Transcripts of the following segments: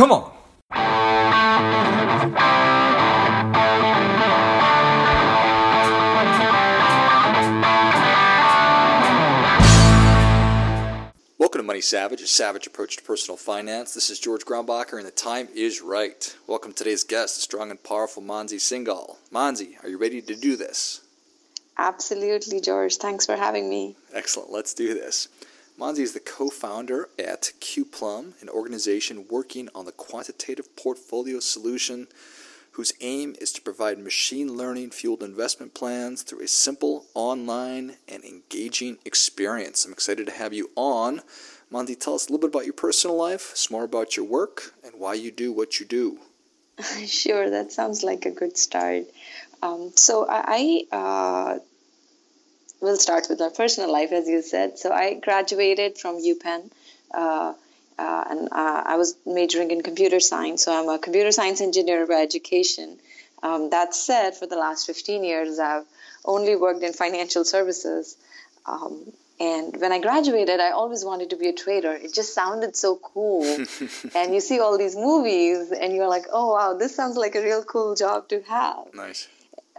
Come on. Welcome to Money Savage, a savage approach to personal finance. This is George Grombacher, and the time is right. Welcome to today's guest, the strong and powerful Mansi Singhal. Mansi, are you ready to do this? Absolutely, George. Thanks for having me. Excellent. Let's do this. Mansi is the co founder at QPlum, an organization working on the quantitative portfolio solution whose aim is to provide machine learning fueled investment plans through a simple, online, and engaging experience. I'm excited to have you on. Mansi, tell us a little bit about your personal life, some more about your work, and why you do what you do. sure, that sounds like a good start. Um, so I, I uh, will start with my personal life, as you said. So I graduated from UPenn. Uh, uh, and uh, I was majoring in computer science, so I'm a computer science engineer by education. Um, that said, for the last 15 years, I've only worked in financial services. Um, and when I graduated, I always wanted to be a trader. It just sounded so cool. and you see all these movies, and you're like, oh, wow, this sounds like a real cool job to have. Nice.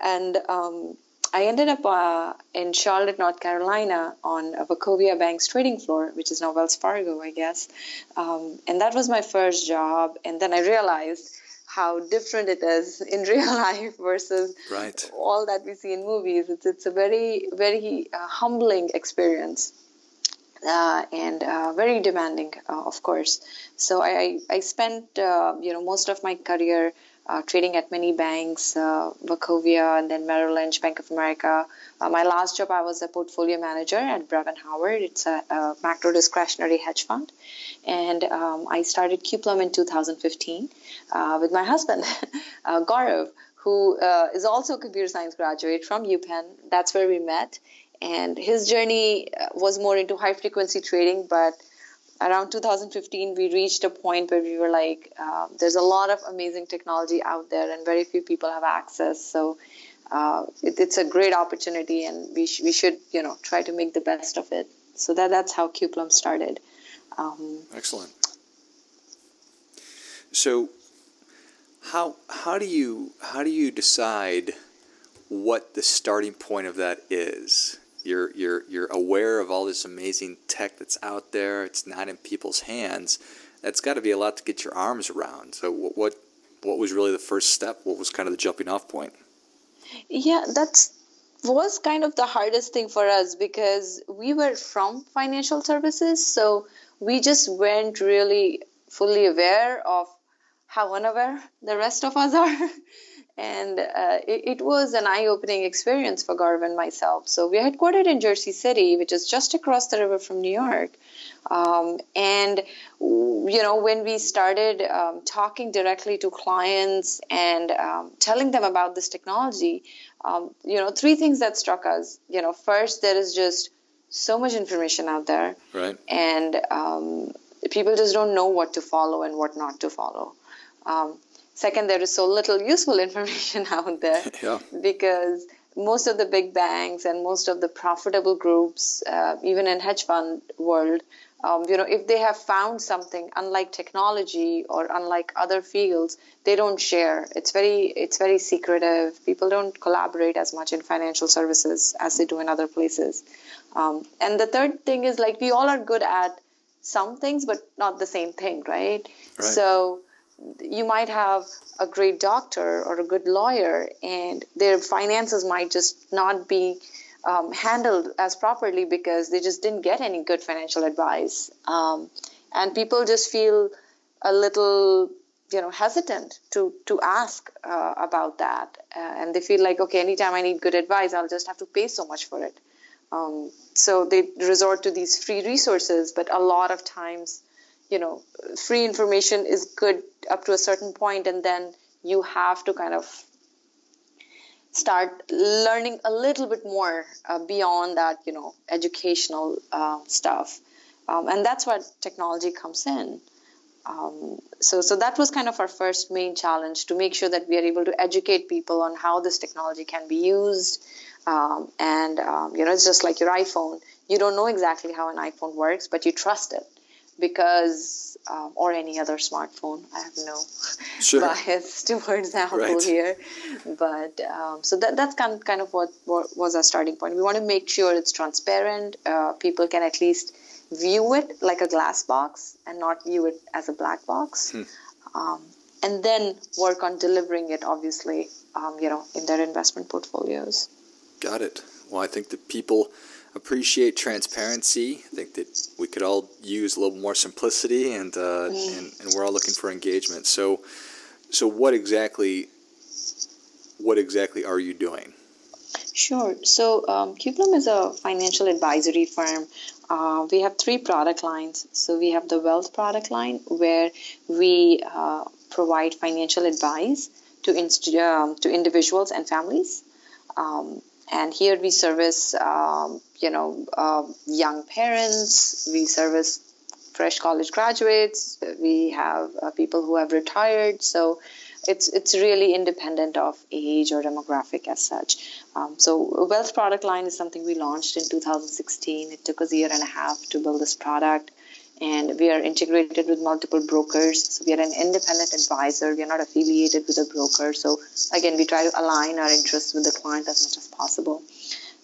And um, I ended up uh, in Charlotte, North Carolina, on a Wachovia Bank's trading floor, which is now Wells Fargo, I guess. Um, and that was my first job. And then I realized how different it is in real life versus right. all that we see in movies. It's, it's a very, very uh, humbling experience. Uh, and uh, very demanding, uh, of course. So I, I spent, uh, you know, most of my career uh, trading at many banks, uh, Wachovia, and then Merrill Lynch, Bank of America. Uh, my last job, I was a portfolio manager at Brevan Howard. It's a, a macro discretionary hedge fund. And um, I started QPlum in 2015 uh, with my husband, uh, Gaurav, who uh, is also a computer science graduate from UPenn. That's where we met. And his journey was more into high frequency trading, but around 2015 we reached a point where we were like uh, there's a lot of amazing technology out there and very few people have access. So uh, it, it's a great opportunity and we, sh- we should you know try to make the best of it. So that that's how QPlum started. Um, excellent. So how how do you how do you decide what the starting point of that is you're you're you're aware of all this amazing tech that's out there. It's not in people's hands. That's got to be a lot to get your arms around. So what what what was really the first step? What was kind of the jumping off point? Yeah, that's was kind of the hardest thing for us because we were from financial services, so we just weren't really fully aware of how unaware the rest of us are. And uh, it, it, was an eye-opening experience for Gaurav and myself. So we are headquartered in Jersey City, which is just across the river from New York. Um, and you know, when we started um, talking directly to clients and um, telling them about this technology, um, you know, three things that struck us. You know, first there is just so much information out there, right? And um, people just don't know what to follow and what not to follow. Um, Second, there is so little useful information out there yeah. because most of the big banks and most of the profitable groups, uh, even in hedge fund world, um, you know, if they have found something unlike technology or unlike other fields, they don't share. It's very it's very secretive. People don't collaborate as much in financial services as they do in other places. Um, and the third thing is like we all are good at some things, but not the same thing, right? right. So you might have a great doctor or a good lawyer, and their finances might just not be um, handled as properly because they just didn't get any good financial advice. Um, and people just feel a little you know hesitant to to ask uh, about that uh, and they feel like okay anytime i need good advice i'll just have to pay so much for it um, so they resort to these free resources but a lot of times you know, free information is good up to a certain point, and then you have to kind of start learning a little bit more uh, beyond that, you know, educational uh, stuff. Um, and that's where technology comes in. Um, so, so that was kind of our first main challenge to make sure that we are able to educate people on how this technology can be used. Um, and um, you know, it's just like your iPhone. You don't know exactly how an iPhone works, but you trust it because um, or any other smartphone. I have no sure. bias towards Apple right. here, but um, so that that's kind kind of what, what, was our starting point. We want to make sure it's transparent. Uh, people can at least view it like a glass box and not view it as a black box. Hmm. Um, and then work on delivering it, obviously, um, you know, in their investment portfolios. Got it. Well, I think that people appreciate transparency. I think that we could all use a little more simplicity, and uh, mm. and, and we're all looking for engagement. So, so what exactly, what exactly are you doing? Sure. So, um, Qplum is a financial advisory firm. Uh, we have three product lines. So, we have the wealth product line where we uh, provide financial advice to, inst- um, to individuals and families. Um, and here we service, um, you know, uh, young parents. We service fresh college graduates. We have uh, people who have retired. So it's it's really independent of age or demographic as such. Um, so wealth product line is something we launched in 2016. It took us a year and a half to build this product and we are integrated with multiple brokers. So we are an independent advisor. We are not affiliated with a broker. So again, we try to align our interests with the client as much as possible.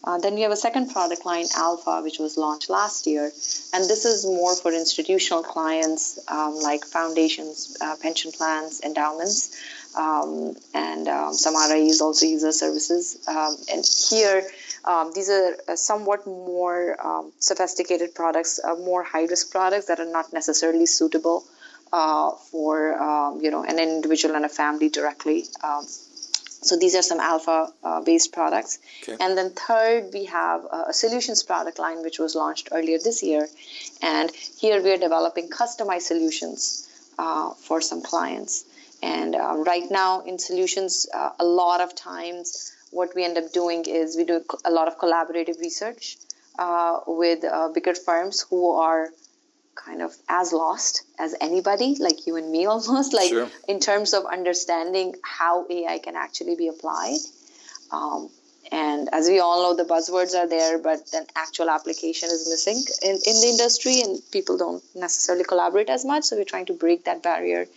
Uh, then we have a second product line, Alpha, which was launched last year. And this is more for institutional clients um, like foundations, uh, pension plans, endowments, um, and um, some RIAs also use our services. Um, and here, um, these are uh, somewhat more um, sophisticated products, uh, more high risk products that are not necessarily suitable uh, for you know an individual and a family directly. So these are some alpha uh, based products. Okay. And then third, we have a solutions product line which was launched earlier this year, and here we are developing customized solutions uh, for some clients. And uh, right now in solutions, a lot of times what we end up doing is we do a lot of collaborative research uh, with uh, bigger firms who are kind of as lost as anybody, like you and me almost, like sure. in terms of understanding how AI can actually be applied. Um, and as we all know, the buzzwords are there, but then actual application is missing in, in the industry, and people don't necessarily collaborate as much. So we're trying to break that barrier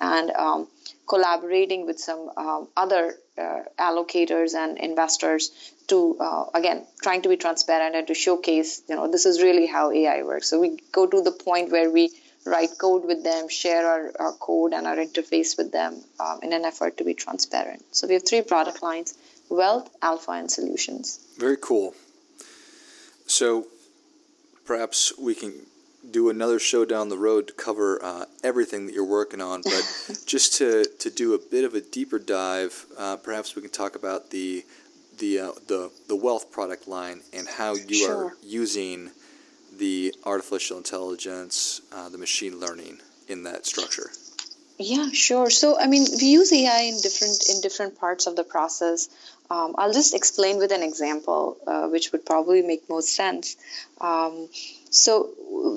and um, collaborating with some um, other uh, allocators and investors to uh, again trying to be transparent and to showcase you know this is really how ai works. So we go to the point where we write code with them share our, our code and our interface with them um, in an effort to be transparent. So we have three product lines wealth alpha and solutions. Very cool. So perhaps we can do another show down the road to cover uh, everything that you're working on. But just to, to do a bit of a deeper dive, uh, perhaps we can talk about the the uh, the the wealth product line and how you sure. are using the artificial intelligence, uh, the machine learning in that structure. Yeah, sure. So I mean, we use AI in different in different parts of the process. Um, I'll just explain with an example, uh, which would probably make most sense. Um, so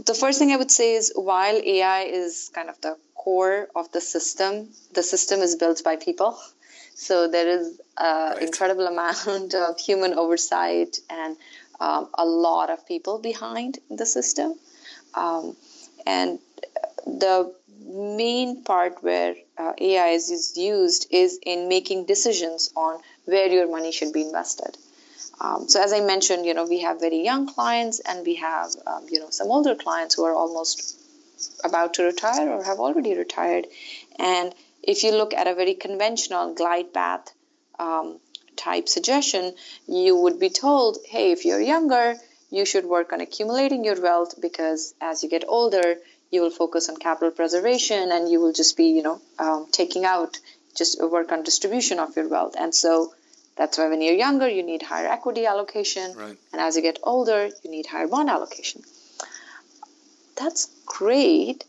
the first thing I would say is while AI is kind of the core of the system, the system is built by people. So there is an right. incredible amount of human oversight and um, a lot of people behind the system. Um, and the main part where uh, AI is used is in making decisions on where your money should be invested. Um, so as I mentioned, you know, we have very young clients and we have, um, you know, some older clients who are almost about to retire or have already retired. And if you look at a very conventional glide path um, type suggestion, you would be told, hey, if you're younger, you should work on accumulating your wealth because as you get older, you will focus on capital preservation and you will just be, you know, um, taking out, just work on distribution of your wealth. And so that's why when you're younger, you need higher equity allocation. Right. And as you get older, you need higher bond allocation. That's great,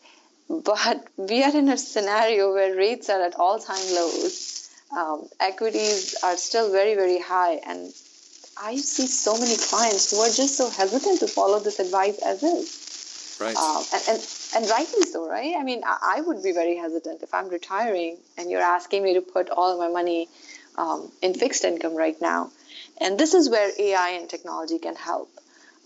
but we are in a scenario where rates are at all time lows. Um, equities are still very, very high. And I see so many clients who are just so hesitant to follow this advice as is. Right. Um, and, and, and rightly so, right? I mean, I, I would be very hesitant if I'm retiring and you're asking me to put all of my money um, in fixed income right now. And this is where AI and technology can help.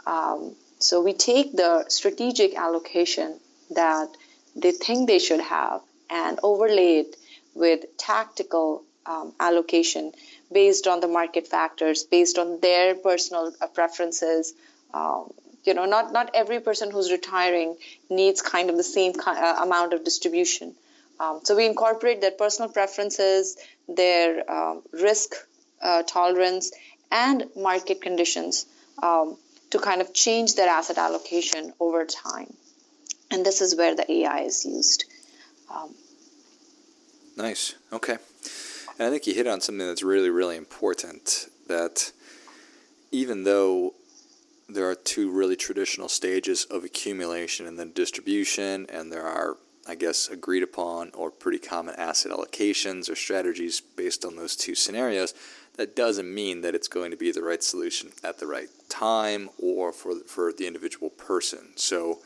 Um, so we take the strategic allocation that they think they should have and overlay it with tactical um, allocation based on the market factors, based on their personal uh, preferences. Um, you know, not not every person who's retiring needs kind of the same uh, amount of distribution. Um, so we incorporate their personal preferences, their um, risk uh, tolerance, and market conditions um, to kind of change their asset allocation over time. And this is where the AI is used. Um, nice. Okay. And I think you hit on something that's really, really important that even though there are two really traditional stages of accumulation and then distribution, and there are, I guess, agreed upon or pretty common asset allocations or strategies based on those two scenarios, that doesn't mean that it's going to be the right solution at the right time or for, for the individual person. So,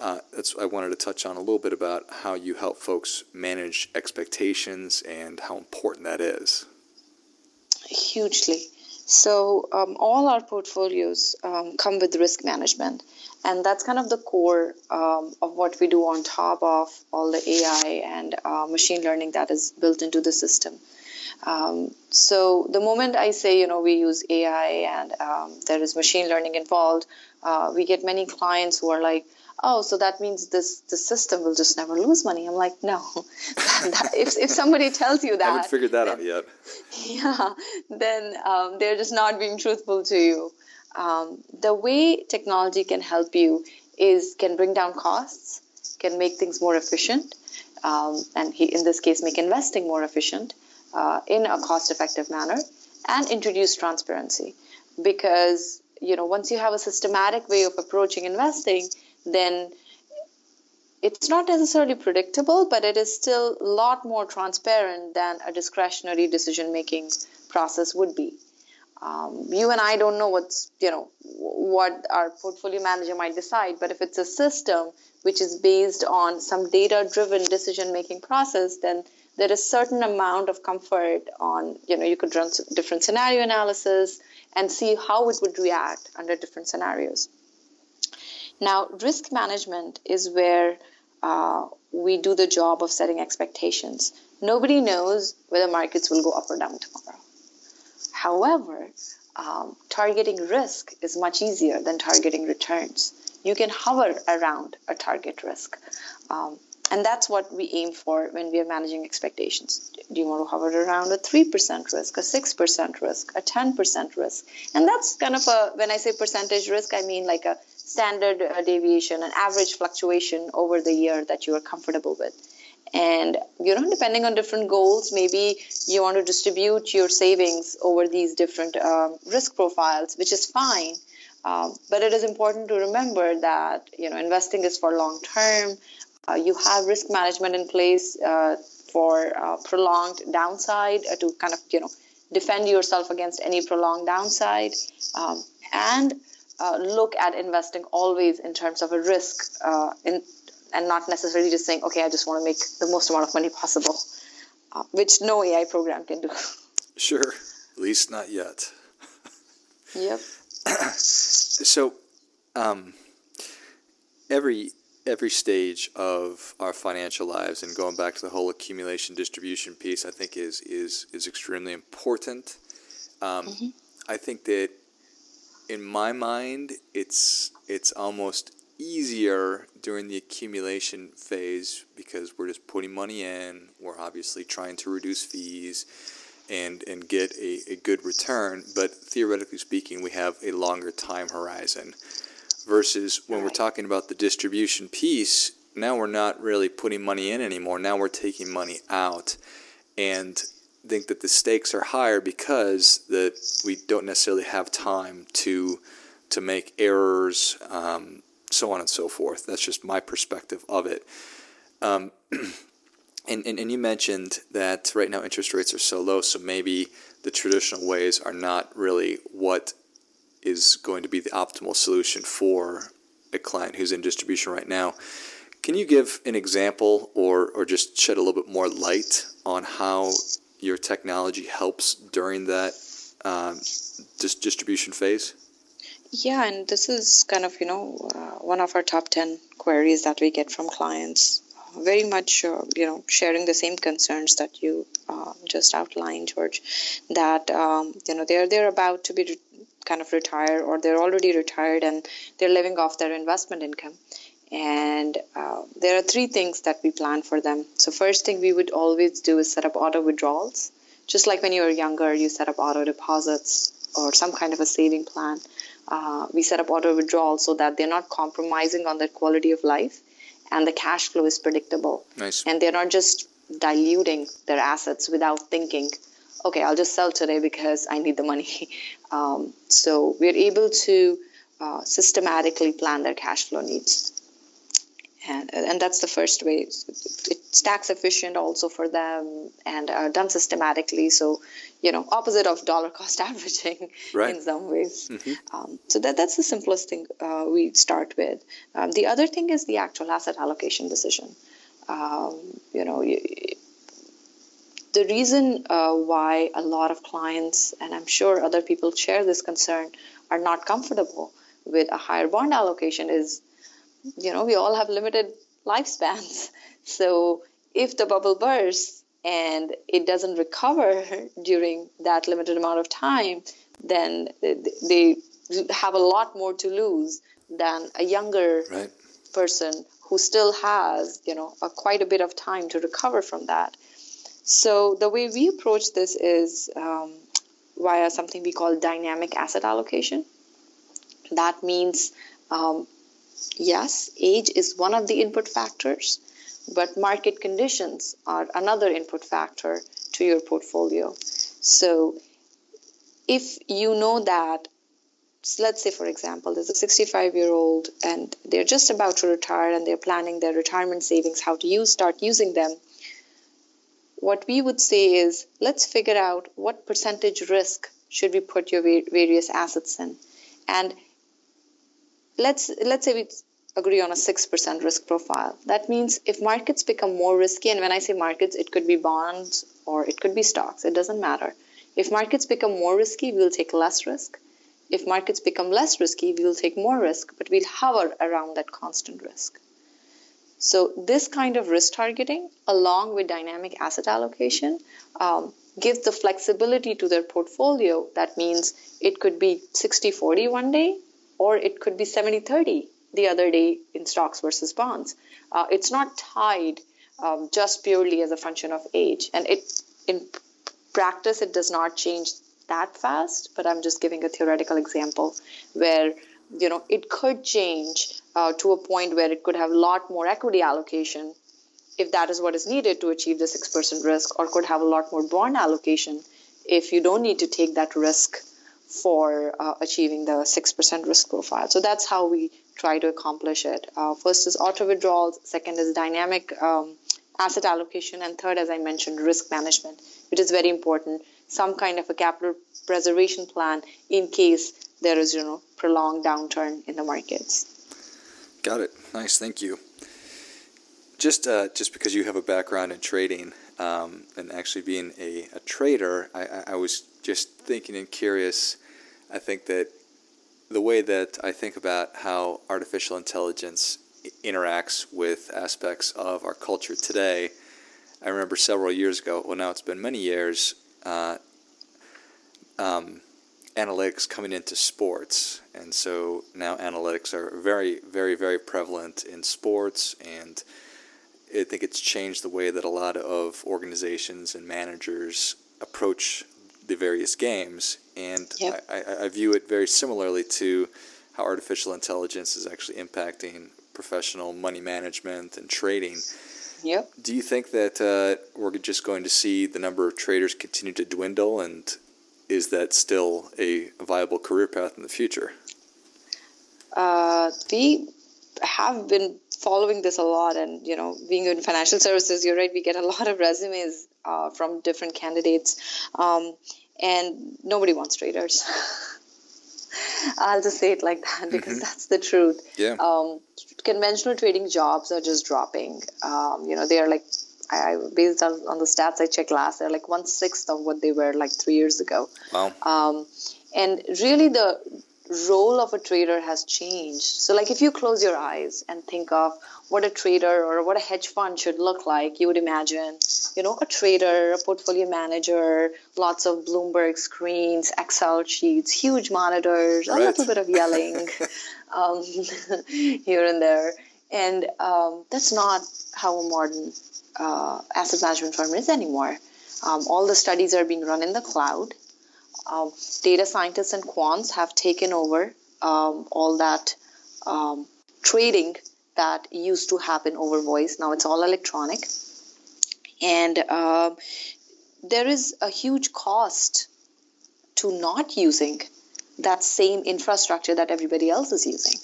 uh, that's I wanted to touch on a little bit about how you help folks manage expectations and how important that is. Hugely. So um, all our portfolios um, come with risk management, and that's kind of the core um, of what we do on top of all the AI and uh, machine learning that is built into the system. Um, so the moment I say, you know, we use AI and um, there is machine learning involved, uh, we get many clients who are like, oh, so that means this the system will just never lose money. I'm like, no. if, if somebody tells you that, I haven't figured that then, out yet. Yeah, then um, they're just not being truthful to you. Um, the way technology can help you is can bring down costs, can make things more efficient, um, and he, in this case, make investing more efficient uh, in a cost-effective manner, and introduce transparency. Because you know, once you have a systematic way of approaching investing, then it's not necessarily predictable, but it is still a lot more transparent than a discretionary decision making process would be. Um, you and I don't know what's you know what our portfolio manager might decide, but if it's a system which is based on some data driven decision making process, then there is certain amount of comfort on you know you could run different scenario analysis and see how it would react under different scenarios. Now, risk management is where uh, we do the job of setting expectations. Nobody knows whether markets will go up or down tomorrow. However, um, targeting risk is much easier than targeting returns. You can hover around a target risk. Um, and that's what we aim for when we are managing expectations. Do you want to hover around a 3% risk, a 6% risk, a 10% risk? And that's kind of a, when I say percentage risk, I mean like a standard uh, deviation, an average fluctuation over the year that you are comfortable with. And, you know, depending on different goals, maybe you want to distribute your savings over these different um, risk profiles, which is fine. Um, but it is important to remember that, you know, investing is for long term. Uh, you have risk management in place uh, for uh, prolonged downside uh, to kind of, you know, defend yourself against any prolonged downside. Um, and uh, look at investing always in terms of a risk uh, in, and not necessarily just saying, okay, I just want to make the most amount of money possible, uh, which no AI program can do. Sure, at least not yet. Yep. so, um, every every stage of our financial lives, and going back to the whole accumulation distribution piece, I think is is is extremely important. Um, mm-hmm. I think that in my mind, it's it's almost easier during the accumulation phase because we're just putting money in. We're obviously trying to reduce fees and and get a, a good return. But theoretically speaking, we have a longer time horizon. Versus when we're talking about the distribution piece, now we're not really putting money in anymore. Now we're taking money out. And think that the stakes are higher because that we don't necessarily have time to to make errors, um, so on and so forth. That's just my perspective of it. Um, and, and, and you mentioned that right now interest rates are so low, so maybe the traditional ways are not really what is going to be the optimal solution for a client who's in distribution right now. Can you give an example or, or just shed a little bit more light on how your technology helps during that um, dis- distribution phase? Yeah, and this is kind of, you know, uh, one of our top 10 queries that we get from clients. Uh, very much, uh, you know, sharing the same concerns that you uh, just outlined, George, that, um, you know, they're, they're about to be re- kind of retired or they're already retired and they're living off their investment income. And uh, there are three things that we plan for them. So, first thing we would always do is set up auto withdrawals. Just like when you were younger, you set up auto deposits or some kind of a saving plan uh, we set up auto withdrawals so that they're not compromising on their quality of life and the cash flow is predictable. Nice. And they're not just diluting their assets without thinking, okay, I'll just sell today because I need the money. Um, so we're able to uh, systematically plan their cash flow needs and and that's the first way. It's tax efficient also for them and uh, done systematically. So, you know, opposite of dollar cost averaging right. in some ways. Mm-hmm. Um, so that that's the simplest thing uh, we start with. Um, the other thing is the actual asset allocation decision. Um, you know. You, the reason uh, why a lot of clients, and I'm sure other people share this concern, are not comfortable with a higher bond allocation is you know, we all have limited lifespans. So if the bubble bursts and it doesn't recover during that limited amount of time, then they have a lot more to lose than a younger right. person who still has, you know, a, quite a bit of time to recover from that. So the way we approach this is um, via something we call dynamic asset allocation. That means um, Yes, age is one of the input factors, but market conditions are another input factor to your portfolio. So if you know that, let's say, for example, there's a 65 year old and they're just about to retire and they're planning their retirement savings, how to use, start using them. What we would say is let's figure out what percentage risk should we put your various assets in. And let's let's say we agree on a 6% risk profile. That means if markets become more risky, and when I say markets, it could be bonds or it could be stocks, it doesn't matter. If markets become more risky, we'll take less risk. If markets become less risky, we will take more risk, but we'll hover around that constant risk. So, this kind of risk targeting, along with dynamic asset allocation, um, gives the flexibility to their portfolio. That means it could be 60 40 one day, or it could be 70 30 the other day in stocks versus bonds. Uh, it's not tied um, just purely as a function of age. And it in practice, it does not change that fast, but I'm just giving a theoretical example where you know it could change uh, to a point where it could have a lot more equity allocation if that is what is needed to achieve the 6% risk or could have a lot more bond allocation if you don't need to take that risk for uh, achieving the 6% risk profile. So that's how we try to accomplish it. Uh, first is auto withdrawals, second is dynamic um, asset allocation, and third, as I mentioned, risk management, which is very important. Some kind of a capital preservation plan in case there is, you know, prolonged downturn in the markets. Got it. Nice. Thank you. Just, uh, just because you have a background in trading um, and actually being a, a trader, I, I was just thinking and curious. I think that the way that I think about how artificial intelligence interacts with aspects of our culture today, I remember several years ago, well, now it's been many years, uh, um, analytics coming into sports. And so now analytics are very, very, very prevalent in sports. And I think it's changed the way that a lot of organizations and managers approach the various games, and yep. I, I, I, view it very similarly to how artificial intelligence is actually impacting professional money management and trading. Yep. Do you think that uh, we're just going to see the number of traders continue to dwindle, and is that still a viable career path in the future? Uh, we have been following this a lot, and you know, being in financial services, you're right. We get a lot of resumes uh, from different candidates. Um, and nobody wants traders. I'll just say it like that because mm-hmm. that's the truth. Yeah. Um, conventional trading jobs are just dropping. Um, you know, they are like, I, based on, on the stats I checked last, they're like one sixth of what they were like three years ago. Wow. Um, and really, the role of a trader has changed. So, like if you close your eyes and think of what a trader or what a hedge fund should look like, you would imagine, you know, a trader, a portfolio manager, lots of Bloomberg screens, Excel sheets, huge monitors, right. a little bit of yelling um, here and there. And um, that's not how a modern uh, asset management firm is anymore. Um, all the studies are being run in the cloud um, data scientists and quants have taken over um, all that um, trading that used to happen over voice. Now it's all electronic. And uh, there is a huge cost to not using that same infrastructure that everybody else is using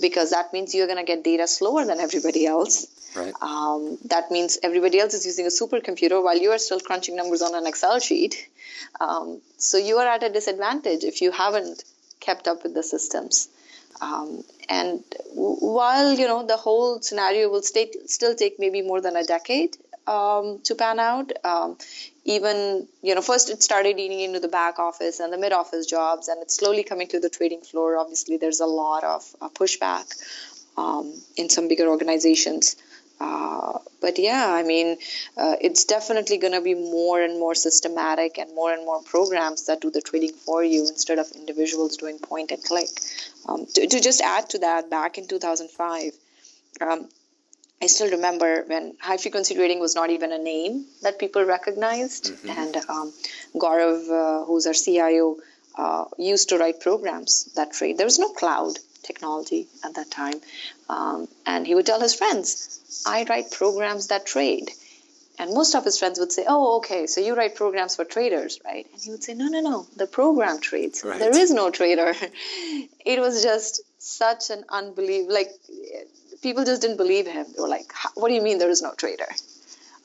because that means you're going to get data slower than everybody else Right. Um, that means everybody else is using a supercomputer while you are still crunching numbers on an Excel sheet. Um, so you are at a disadvantage if you haven't kept up with the systems. Um, and while you know the whole scenario will stay, still take maybe more than a decade um, to pan out, um, even you know first it started eating into the back office and the mid office jobs, and it's slowly coming to the trading floor. Obviously, there's a lot of uh, pushback um, in some bigger organizations. Uh, but yeah, I mean, uh, it's definitely going to be more and more systematic and more and more programs that do the trading for you instead of individuals doing point and click. Um, to, to, just add to that, back in 2005, um, I still remember when high frequency trading was not even a name that people recognized. Mm-hmm. And um, Gaurav, uh, who's our CIO, uh, used to write programs that trade. There was no cloud technology at that time. Um, and he would tell his friends, I write programs that trade. And most of his friends would say, Oh, okay, so you write programs for traders, right? And he would say, No, no, no, the program trades. Right. There is no trader. it was just such an unbelievable, like, people just didn't believe him. They were like, What do you mean there is no trader?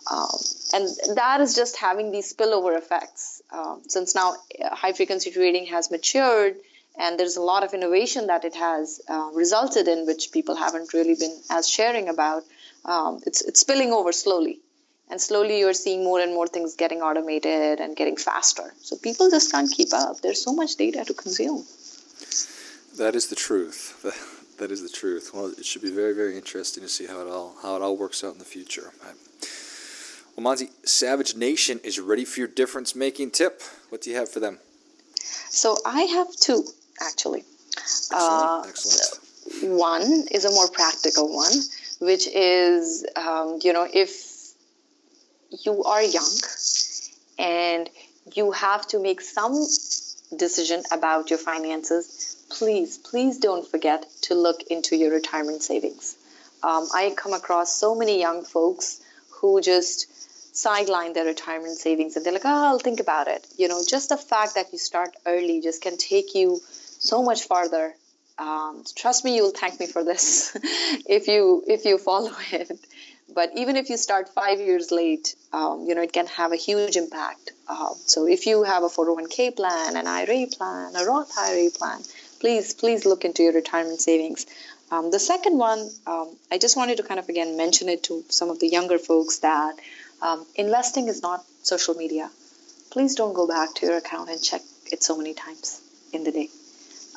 Um, and that is just having these spillover effects. Um, since now uh, high frequency trading has matured, and there's a lot of innovation that it has uh, resulted in, which people haven't really been as sharing about. Um, it's it's spilling over slowly, and slowly you're seeing more and more things getting automated and getting faster. So people just can't keep up. There's so much data to consume. That is the truth. that is the truth. Well, it should be very very interesting to see how it all how it all works out in the future. Well, Mansi, Savage Nation is ready for your difference making tip. What do you have for them? So I have two actually. Excellent. Uh, Excellent. One is a more practical one, which is, um, you know, if you are young and you have to make some decision about your finances, please, please don't forget to look into your retirement savings. Um, I come across so many young folks who just sideline their retirement savings and they're like, oh, I'll think about it. You know, just the fact that you start early just can take you so much farther. Um, trust me, you'll thank me for this if you if you follow it. But even if you start five years late, um, you know it can have a huge impact. Uh, so if you have a 401k plan, an IRA plan, a Roth IRA plan, please please look into your retirement savings. Um, the second one, um, I just wanted to kind of again mention it to some of the younger folks that um, investing is not social media. Please don't go back to your account and check it so many times in the day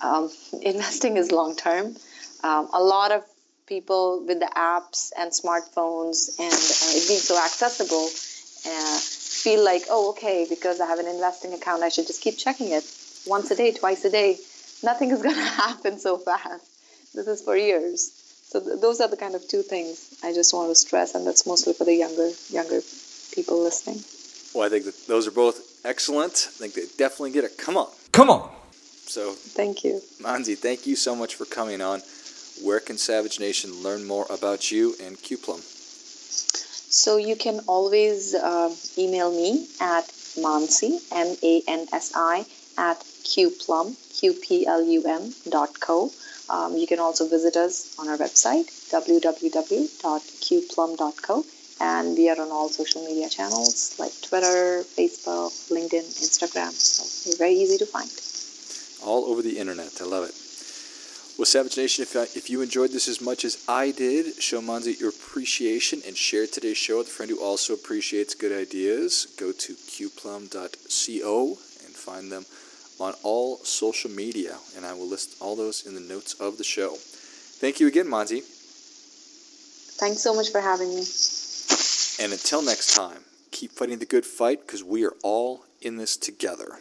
um, investing is long term. Um, a lot of people with the apps and smartphones and uh, it being so accessible uh, feel like, oh, okay, because I have an investing account, I should just keep checking it once a day, twice a day. Nothing is going to happen so fast. This is for years. So th- those are the kind of two things I just want to stress, and that's mostly for the younger younger people listening. Well, I think that those are both excellent. I think they definitely get it. Come on. Come on. So thank you, Mansi. Thank you so much for coming on. Where can Savage Nation learn more about you and QPlum? So you can always uh, email me at Mansi M A N S I at qplum q p l u m dot co. Um, you can also visit us on our website www.qplum.co and we are on all social media channels like Twitter, Facebook, LinkedIn, Instagram. So we're very easy to find all over the internet. I love it. Well, Savage Nation, if, I, if you enjoyed this as much as I did, show Mansi your appreciation and share today's show with a friend who also appreciates good ideas. Go to qplum.co and find them on all social media, and I will list all those in the notes of the show. Thank you again, Mansi. Thanks so much for having me. And until next time, keep fighting the good fight because we are all in this together.